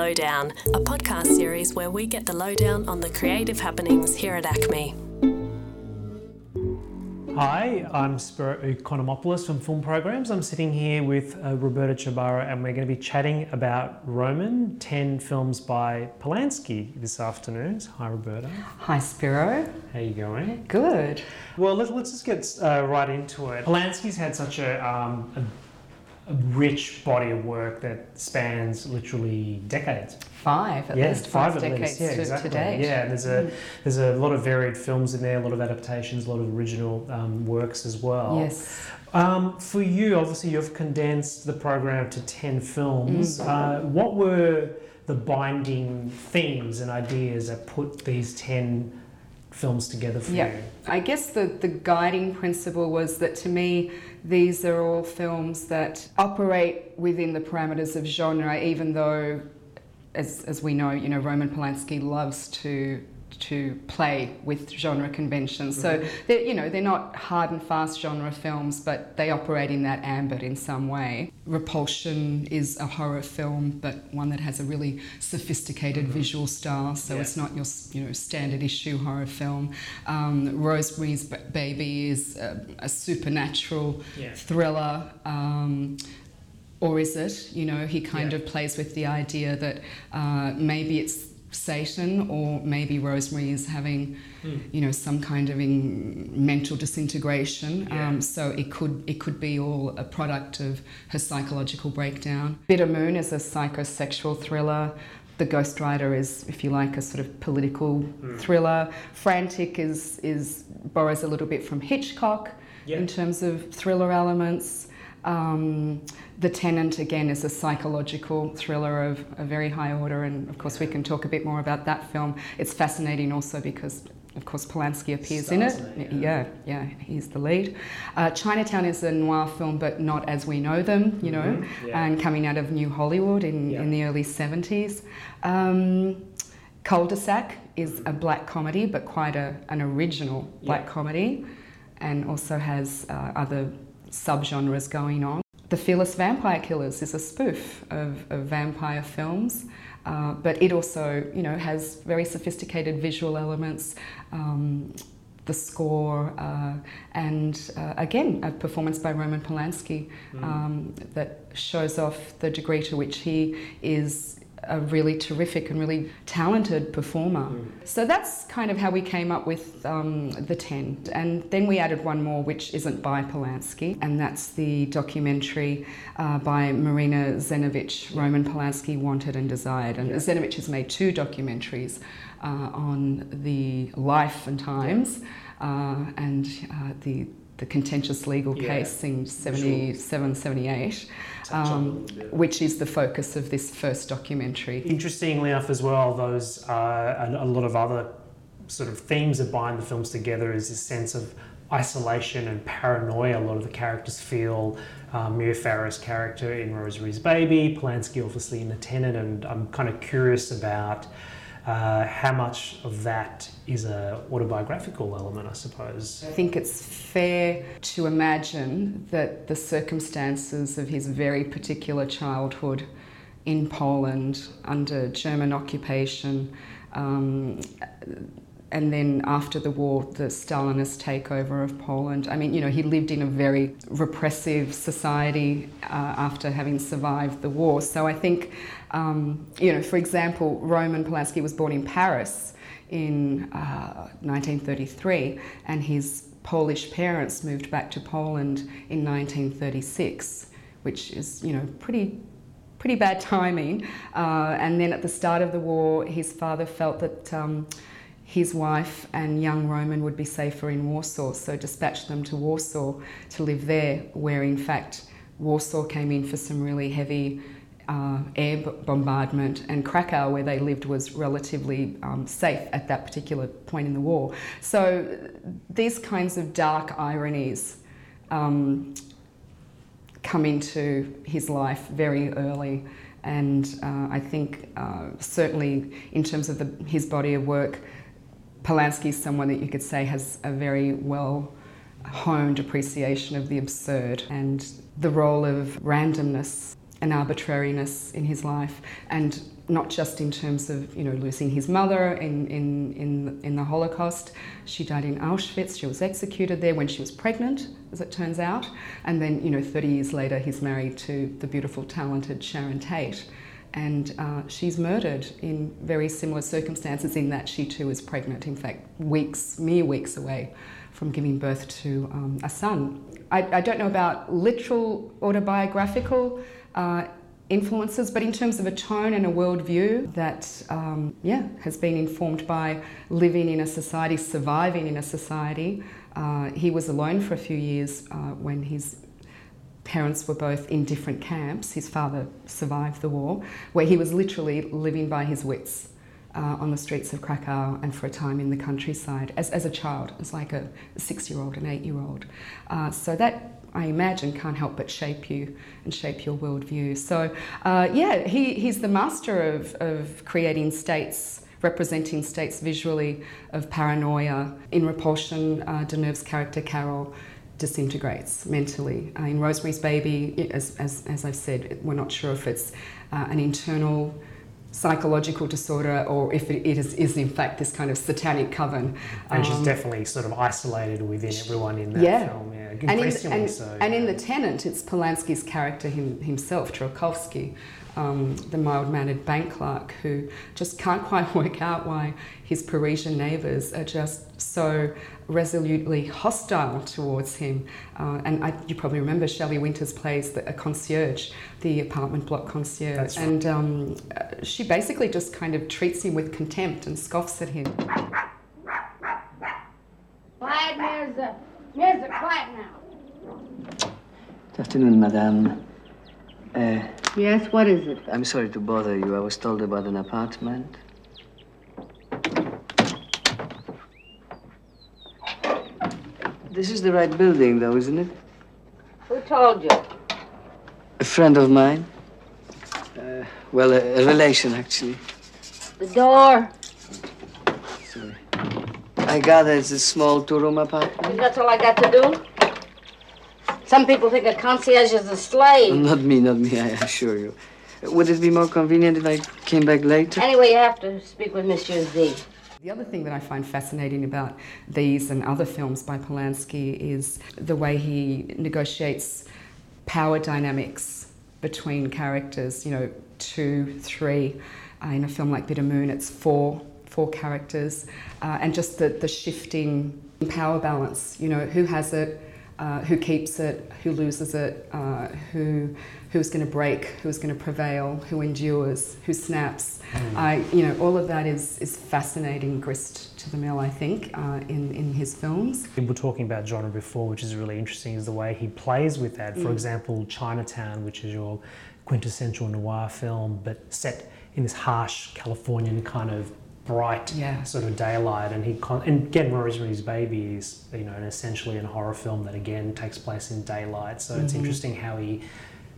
Lowdown, a podcast series where we get the lowdown on the creative happenings here at ACMI. Hi, I'm Spiro Economopoulos from Film Programs. I'm sitting here with uh, Roberta Chabara and we're going to be chatting about Roman, 10 films by Polanski this afternoon. Hi, Roberta. Hi, Spiro. How you going? Good. Well, let, us just get uh, right into it. Polanski's had such a, um, a a rich body of work that spans literally decades. Five, at yeah, least five, five, decades least. Yeah, to, exactly. to date. Yeah, there's a mm. there's a lot of varied films in there, a lot of adaptations, a lot of original um, works as well. Yes. Um, for you, obviously, you've condensed the program to ten films. Mm. Uh, what were the binding themes and ideas that put these ten films together for yeah. you? I guess the, the guiding principle was that to me, these are all films that operate within the parameters of genre, even though, as, as we know, you know, Roman Polanski loves to to play with genre conventions. Mm-hmm. So they're, you know, they're not hard and fast genre films, but they operate in that ambit in some way. Repulsion is a horror film, but one that has a really sophisticated mm-hmm. visual style. So yeah. it's not your you know standard issue horror film. Um, Rosemary's Baby is a, a supernatural yeah. thriller. Um, or is it? You know, he kind yeah. of plays with the idea that uh, maybe it's Satan, or maybe Rosemary is having, mm. you know, some kind of mental disintegration. Yeah. Um, so it could it could be all a product of her psychological breakdown. Bitter Moon is a psychosexual thriller. The Ghost Writer is, if you like, a sort of political mm. thriller. Frantic is is borrows a little bit from Hitchcock yeah. in terms of thriller elements. Um, the Tenant, again, is a psychological thriller of a very high order, and of course, we can talk a bit more about that film. It's fascinating also because, of course, Polanski appears Stars in it. yeah. yeah, yeah, he's the lead. Uh, Chinatown is a noir film, but not as we know them, you know, mm-hmm. yeah. and coming out of New Hollywood in, yeah. in the early 70s. Um, Cul-de-sac is a black comedy, but quite a, an original black comedy, and also has uh, other subgenres going on. The Fearless Vampire Killers is a spoof of, of vampire films, uh, but it also, you know, has very sophisticated visual elements. Um, the score, uh, and uh, again, a performance by Roman Polanski mm. um, that shows off the degree to which he is a really terrific and really talented performer. Mm. So that's kind of how we came up with um, the 10. And then we added one more, which isn't by Polanski, and that's the documentary uh, by Marina Zenovich, Roman Polanski Wanted and Desired. And yeah. Zenovich has made two documentaries uh, on the life and times uh, and uh, the the contentious legal yeah. case in 77, 78, um, which is the focus of this first documentary. Interestingly enough, as well, those uh, a lot of other sort of themes that bind the films together is this sense of isolation and paranoia. A lot of the characters feel. Um, Mia Farrow's character in Rosemary's Baby, Polanski obviously in The Tenant, and I'm kind of curious about uh, how much of that is a autobiographical element, I suppose? I think it's fair to imagine that the circumstances of his very particular childhood in Poland under German occupation. Um, and then after the war, the Stalinist takeover of Poland. I mean, you know, he lived in a very repressive society uh, after having survived the war. So I think, um, you know, for example, Roman Polanski was born in Paris in uh, 1933, and his Polish parents moved back to Poland in 1936, which is, you know, pretty pretty bad timing. Uh, and then at the start of the war, his father felt that. Um, his wife and young Roman would be safer in Warsaw, so dispatched them to Warsaw to live there, where in fact Warsaw came in for some really heavy uh, air bombardment, and Krakow, where they lived, was relatively um, safe at that particular point in the war. So these kinds of dark ironies um, come into his life very early. And uh, I think, uh, certainly in terms of the, his body of work, Polanski is someone that you could say has a very well honed appreciation of the absurd and the role of randomness and arbitrariness in his life, and not just in terms of you know losing his mother in, in, in, in the Holocaust. She died in Auschwitz. She was executed there when she was pregnant, as it turns out. And then you know 30 years later, he's married to the beautiful, talented Sharon Tate. And uh, she's murdered in very similar circumstances, in that she too is pregnant, in fact, weeks, mere weeks away from giving birth to um, a son. I, I, don't know about literal autobiographical uh, influences, but in terms of a tone and a worldview that, um, yeah, has been informed by living in a society, surviving in a society. Uh, he was alone for a few years uh, when his parents were both in different camps. His father survived the war, where he was literally living by his wits. Uh, on the streets of Krakow and for a time in the countryside as, as a child, as like a six year old, an eight year old. Uh, so that I imagine, can't help but shape you and shape your worldview. So, uh, yeah, he, he's the master of, of creating states, representing states visually of paranoia. In Repulsion, uh, Deneuve's character Carol disintegrates mentally. Uh, in Rosemary's Baby, as, as, as I've said, we're not sure if it's uh, an internal psychological disorder or if it is, is in fact this kind of satanic coven. And um, she's definitely sort of isolated within everyone in that yeah. film. Yeah, and in, and, so. And in The Tenant, it's Polanski's character him, himself, Trelkovsky, um, the mild-mannered bank clerk who just can't quite work out why his Parisian neighbours are just so resolutely hostile towards him. Uh, and I, you probably remember Shelley Winters plays the, a concierge, the apartment block concierge. Right. And um, she basically just kind of treats him with contempt and scoffs at him. Quiet, Mirza. Mirza, quiet now. Good afternoon, madame. Uh, yes, what is it? I'm sorry to bother you. I was told about an apartment. This is the right building, though, isn't it? Who told you? A friend of mine. Uh, well, a, a, relation, actually. The door. Sorry. I gather it's a small two-room apartment. That's all I got to do? Some people think a concierge is a slave. Not me, not me, I assure you. Would it be more convenient if I came back later? Anyway, you have to speak with Monsieur Z. The other thing that I find fascinating about these and other films by Polanski is the way he negotiates power dynamics between characters. You know, two, three. Uh, in a film like Bitter Moon, it's four, four characters, uh, and just the, the shifting power balance. You know, who has it, uh, who keeps it, who loses it, uh, who who's going to break, who's going to prevail, who endures, who snaps. Mm. I, you know, all of that is is fascinating grist to the mill. I think uh, in in his films. We were talking about genre before, which is really interesting, is the way he plays with that. For mm. example, Chinatown, which is your quintessential noir film, but set in this harsh Californian kind of bright yeah. sort of daylight and he con- and again Rosemary's Baby is you know essentially a horror film that again takes place in daylight so mm-hmm. it's interesting how he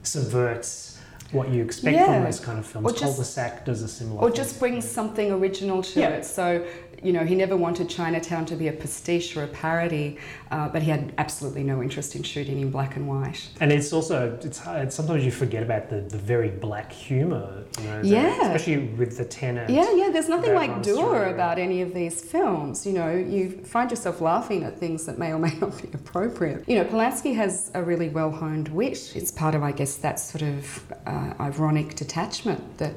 subverts what you expect yeah. from those kind of films. Or just, Cul-de-sac does a similar. Or just brings something original to yeah. it. So you know, he never wanted Chinatown to be a pastiche or a parody, uh, but he had absolutely no interest in shooting in black and white. And it's also, it's hard, sometimes you forget about the, the very black humour, you know, yeah. especially with the tenant. Yeah, yeah, there's nothing like dour about any of these films. You know, you find yourself laughing at things that may or may not be appropriate. You know, Polanski has a really well honed wit. It's part of, I guess, that sort of uh, ironic detachment that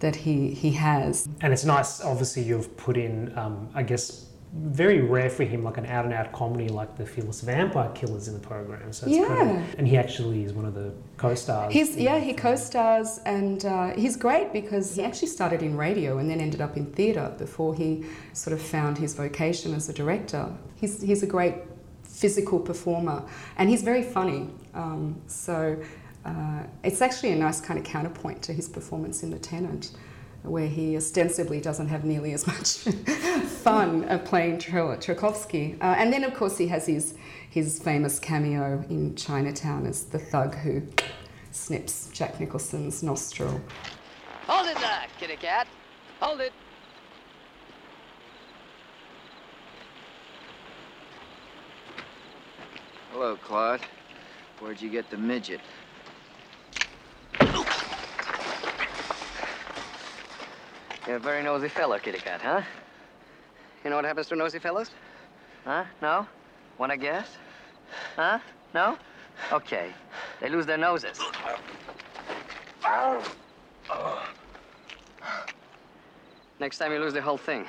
that he, he has. And it's nice, obviously, you've put in, um, I guess, very rare for him, like an out and out comedy like the Fearless Vampire Killers in the program. So it's yeah. Kind of, and he actually is one of the co-stars. He's yeah, he co-stars, and uh, he's great because he actually started in radio and then ended up in theatre before he sort of found his vocation as a director. He's he's a great physical performer, and he's very funny. Um, so uh, it's actually a nice kind of counterpoint to his performance in The Tenant, where he ostensibly doesn't have nearly as much fun of playing Trelkovsky. Uh, and then, of course, he has his, his famous cameo in Chinatown as the thug who snips Jack Nicholson's nostril. Hold it there, kitty cat. Hold it. Hello, Claude. Where'd you get the midget? You're a very nosy fellow, kitty cat, huh? You know what happens to nosy fellows? Huh? No? Wanna guess? Huh? No? Okay. They lose their noses. Next time you lose the whole thing.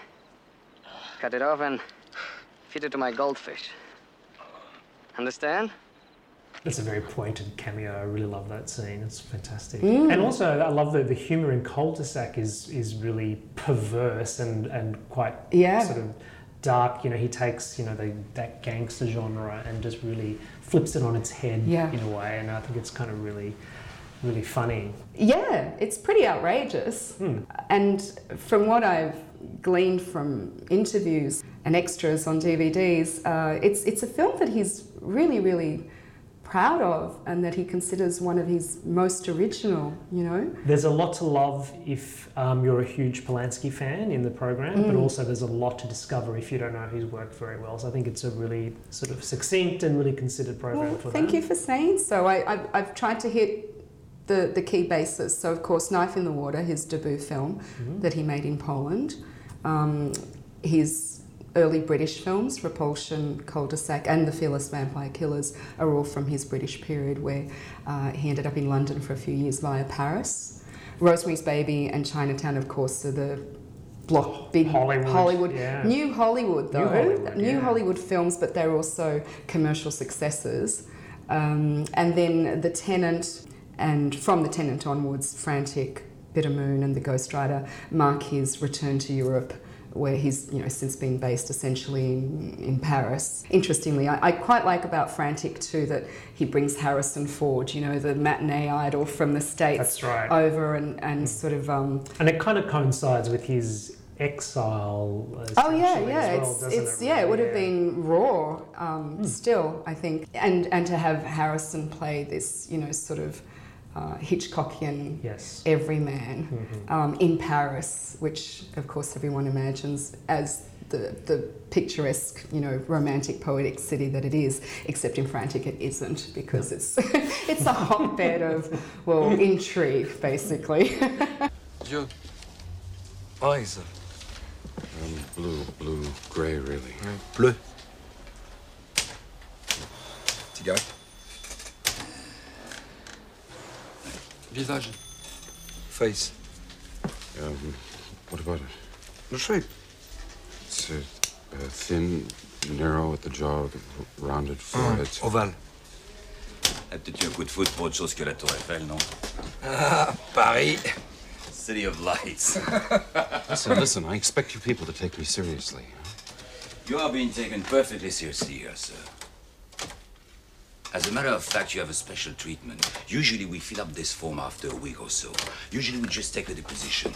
Cut it off and feed it to my goldfish. Understand? It's a very pointed cameo. I really love that scene. It's fantastic. Mm. And also, I love the, the humor in Cul-de-sac is is really perverse and, and quite Yeah. sort of dark. You know, he takes you know the, that gangster genre and just really flips it on its head Yeah. in a way. And I think it's kind of really really funny. Yeah, it's pretty outrageous. And from what I've gleaned from interviews and extras on DVDs, uh, it's it's a film that he's really, really proud of, and that he considers one of his most original. You know. There's a lot to love if um, you're a huge Polanski fan in the program, Mm. but also there's a lot to discover if you don't know his work very well. So I think it's a really sort of succinct and really considered program Well, for thank that. you for saying so. I, I've, I've tried to hit the, the key bases. So, of course, Knife in the Water, his debut film that he made in Poland. Um, his early British films, Repulsion, Cul-de-sac, and The Fearless Vampire Killers, are all from his British period, where uh, he ended up in London for a few years via Paris. Rosemary's Baby and Chinatown, of course, are the block big Hollywood, Hollywood yeah. new Hollywood though Hollywood, new yeah. Hollywood films, but they're also commercial successes. Um, and then The Tenant, and from The Tenant onwards, Frantic, Bitter Moon, and The Ghost Writer mark his return to Europe. Where he's, you know, since been based essentially in, in Paris. Interestingly, I, I quite like about Frantic too that he brings Harrison Ford, you know, the matinee idol from the states, That's right. over and, and sort of um, And it kind of coincides with his exile. Oh yeah, yeah. as well, it's it's it, yeah. It would have been raw um, still, I think, and and to have Harrison play this, you know, sort of uh, Hitchcockian Yes. everyman Mm-hmm. um, in Paris, which of course everyone imagines as the the picturesque, you know, romantic, poetic city that it is. Except in Frantic, it isn't because it's it's a hotbed of well intrigue, basically. Joe. Eyes. Um, blue, blue, grey, really. Bleu. Cigarette Visage. Face. Um, what about it? The shape. It's uh, uh, thin, narrow at the jaw, rounded forehead. Ovale. Ah, Peut-être eu un coup de foot pour autre chose que la Tour Eiffel, non? Ah, Paris. City of Lights. Listen, listen, I expect you people to take me seriously. you are being taken perfectly seriously here, sir. As a matter of fact, you have a special treatment. Usually we fill up this form after a week or so. Usually we just take a deposition.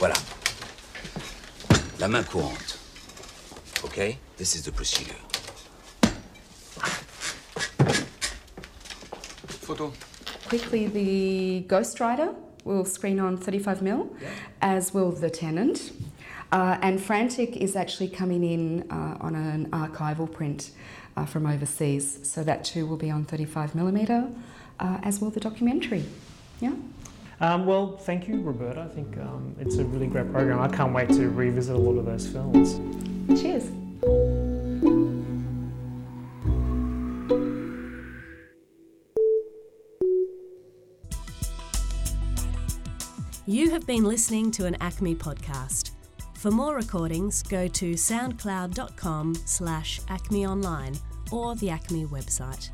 Voilà. La main courante. Okay? This is the procedure. Photo. Quickly, the Ghost Writer will screen on 35mm, as will The Tenant. Uh, and Frantic is actually coming in uh, on an archival print uh, from overseas, so that too will be on 35mm, uh, as will the documentary. Yeah. Um, well, thank you, Roberta. I think um, it's a really great program. I can't wait to revisit a lot of those films. Cheers. You have been listening to an ACMI podcast. For more recordings, go to soundcloud.com slash acmeonline or the ACMI website.